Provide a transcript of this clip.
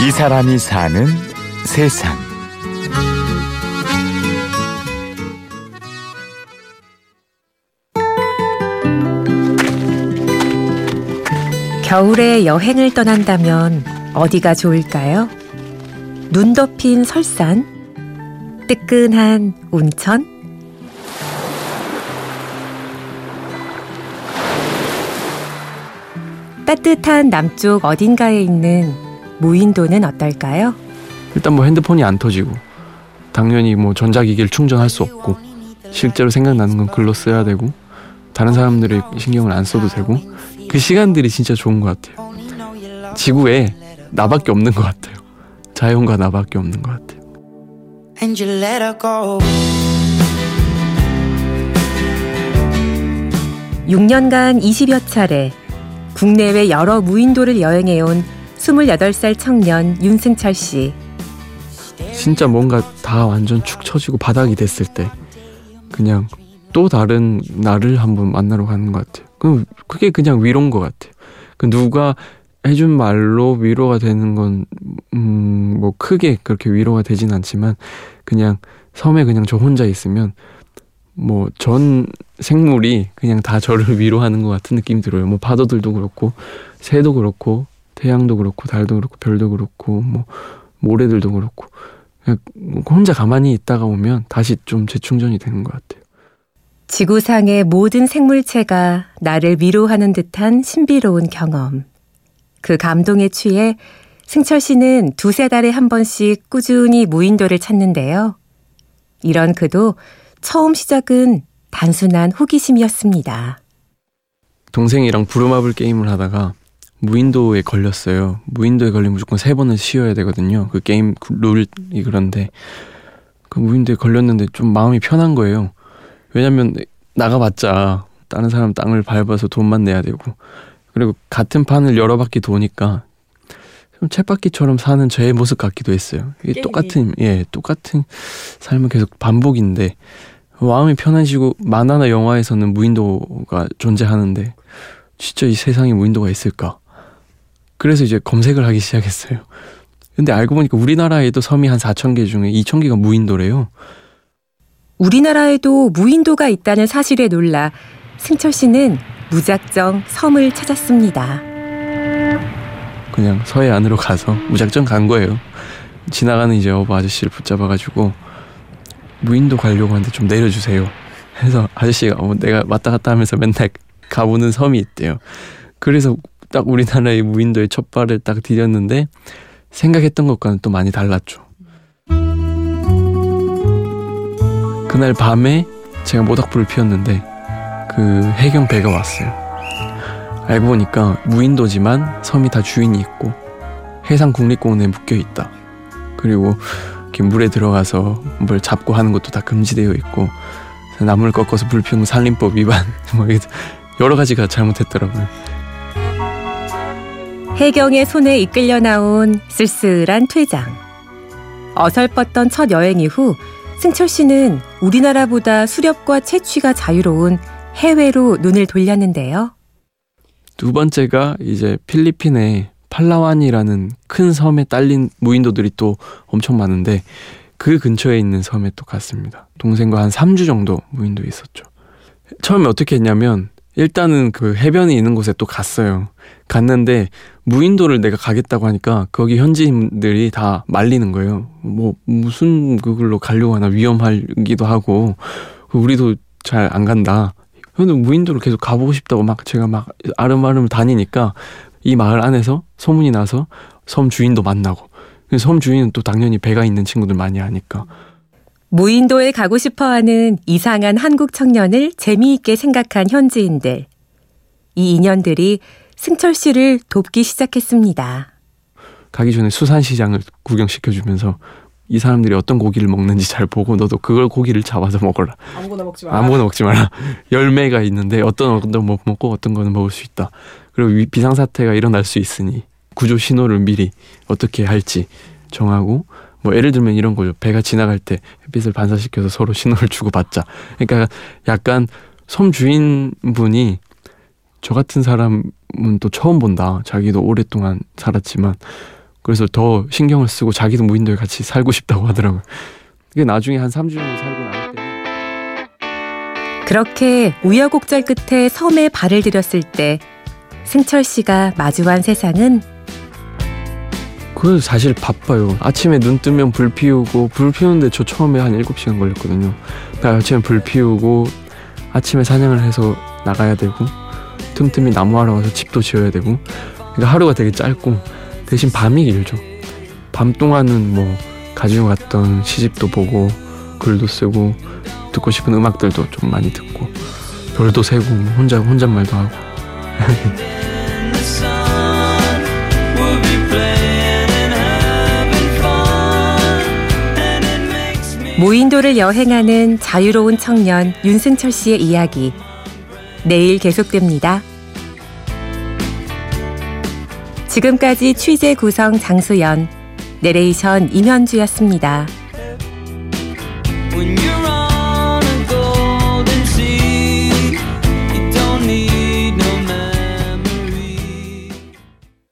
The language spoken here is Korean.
이 사람이 사는 세상. 겨울에 여행을 떠난다면 어디가 좋을까요? 눈 덮인 설산, 뜨끈한 온천, 따뜻한 남쪽 어딘가에 있는 무인도는 어떨까요? 일단 뭐 핸드폰이 안 터지고 당연히 뭐 전자기기를 충전할 수 없고 실제로 생각나는 건 글로 써야 되고 다른 사람들의 신경을 안 써도 되고 그 시간들이 진짜 좋은 것 같아요. 지구에 나밖에 없는 것 같아요. 자연과 나밖에 없는 것 같아요. and you let her go. 6년간 20여 차례 국내외 여러 무인도를 여행해온 28살 청년 윤승철 씨. 진짜 뭔가 다 완전 축 처지고 바닥이 됐을 때 그냥 또 다른 나를 한번 만나러 가는 것 같아요. 그 그게 그냥 위로인 것 같아요. 그 누가 해준 말로 위로가 되는 건, 음, 뭐 크게 그렇게 위로가 되진 않지만 그냥 섬에 그냥 저 혼자 있으면 뭐 전 생물이 그냥 다 저를 위로하는 것 같은 느낌이 들어요. 뭐 파도들도 그렇고 새도 그렇고 태양도 그렇고 달도 그렇고 별도 그렇고 뭐 모래들도 그렇고 그냥 혼자 가만히 있다가 오면 다시 좀 재충전이 되는 것 같아요. 지구상의 모든 생물체가 나를 위로하는 듯한 신비로운 경험. 그 감동에 취해 승철 씨는 두세 달에 한 번씩 꾸준히 무인도를 찾는데요. 이런 그도 처음 시작은 단순한 호기심이었습니다. 동생이랑 부루마블 게임을 하다가 무인도에 걸렸어요. 무인도에 걸리면 무조건 세 번은 쉬어야 되거든요. 그 게임 룰이 그런데 그 무인도에 걸렸는데 좀 마음이 편한 거예요. 왜냐면 나가봤자 다른 사람 땅을 밟아서 돈만 내야 되고 그리고 같은 판을 여러 바퀴 도니까 좀 쳇바퀴처럼 사는 저의 모습 같기도 했어요. 이게 똑같은 예 똑같은 삶은 계속 반복인데 마음이 편해지고 만화나 영화에서는 무인도가 존재하는데 진짜 이 세상에 무인도가 있을까? 그래서 이제 검색을 하기 시작했어요. 근데 알고 보니까 우리나라에도 섬이 한 4천 개 중에 2천 개가 무인도래요. 우리나라에도 무인도가 있다는 사실에 놀라 승철 씨는 무작정 섬을 찾았습니다. 그냥 서해 안으로 가서 무작정 간 거예요. 지나가는 이제 어부 아저씨를 붙잡아가지고 무인도 가려고 하는데 좀 내려주세요. 해서 아저씨가 어, 내가 왔다 갔다 하면서 맨날 가보는 섬이 있대요. 그래서 딱 우리나라의 무인도에 첫 발을 딱 디뎠는데 생각했던 것과는 또 많이 달랐죠. 그날 밤에 제가 모닥불을 피웠는데 그 해경 배가 왔어요. 알고 보니까 무인도지만 섬이 다 주인이 있고 해상 국립공원에 묶여 있다. 그리고 물에 들어가서 뭘 잡고 하는 것도 다 금지되어 있고 나무를 꺾어서 불 피우는 산림법 위반 뭐 여러 가지가 잘못했더라고요. 해경의 손에 이끌려 나온 쓸쓸한 퇴장. 어설펐던 첫 여행 이후 승철 씨는 우리나라보다 수렵과 채취가 자유로운 해외로 눈을 돌렸는데요. 두 번째가 이제 필리핀의 팔라완이라는 큰 섬에 딸린 무인도들이 또 엄청 많은데 그 근처에 있는 섬에 또 갔습니다. 동생과 한 3주 정도 무인도에 있었죠. 처음에 어떻게 했냐면 일단은 그 해변에 있는 곳에 또 갔어요. 갔는데 무인도를 내가 가겠다고 하니까 거기 현지인들이 다 말리는 거예요. 뭐 무슨 그걸로 가려고 하나 위험하기도 하고 우리도 잘 안 간다. 근데 무인도를 계속 가보고 싶다고 막 제가 막 아름아름 다니니까 이 마을 안에서 소문이 나서 섬 주인도 만나고 섬 주인은 또 당연히 배가 있는 친구들 많이 아니까 무인도에 가고 싶어하는 이상한 한국 청년을 재미있게 생각한 현지인들. 이 인연들이 승철 씨를 돕기 시작했습니다. 가기 전에 수산시장을 구경시켜주면서 이 사람들이 어떤 고기를 먹는지 잘 보고 너도 그걸 고기를 잡아서 먹어라. 아무거나 먹지 마라. 아무거나 먹지 마라. 열매가 있는데 어떤 어떤 못 먹고 어떤 거는 먹을 수 있다. 그리고 비상사태가 일어날 수 있으니 구조 신호를 미리 어떻게 할지 정하고 뭐 예를 들면 이런 거죠. 배가 지나갈 때 햇빛을 반사시켜서 서로 신호를 주고 받자. 그러니까 약간 섬 주인분이 저 같은 사람은 또 처음 본다. 자기도 오랫동안 살았지만 그래서 더 신경을 쓰고 자기도 무인도에 같이 살고 싶다고 하더라고요. 그게 나중에 한 3주 정도 살고 나올 때 그렇게 우여곡절 끝에 섬에 발을 들였을 때 승철 씨가 마주한 세상은 그래도 사실 바빠요. 아침에 눈 뜨면 불 피우고 불 피우는데 저 처음에 한 7시간 걸렸거든요. 그러니까 아침에 불 피우고 아침에 사냥을 해서 나가야 되고 틈틈이 나무하러 가서 집도 지어야 되고 그러니까 하루가 되게 짧고 대신 밤이 길죠. 밤 동안은 뭐 가지고 갔던 시집도 보고 글도 쓰고 듣고 싶은 음악들도 좀 많이 듣고 별도 세고 뭐 혼자 혼잣말도 하고 무인도를 여행하는 자유로운 청년 윤승철 씨의 이야기. 내일 계속됩니다. 지금까지 취재 구성 장수연, 내레이션 임현주였습니다.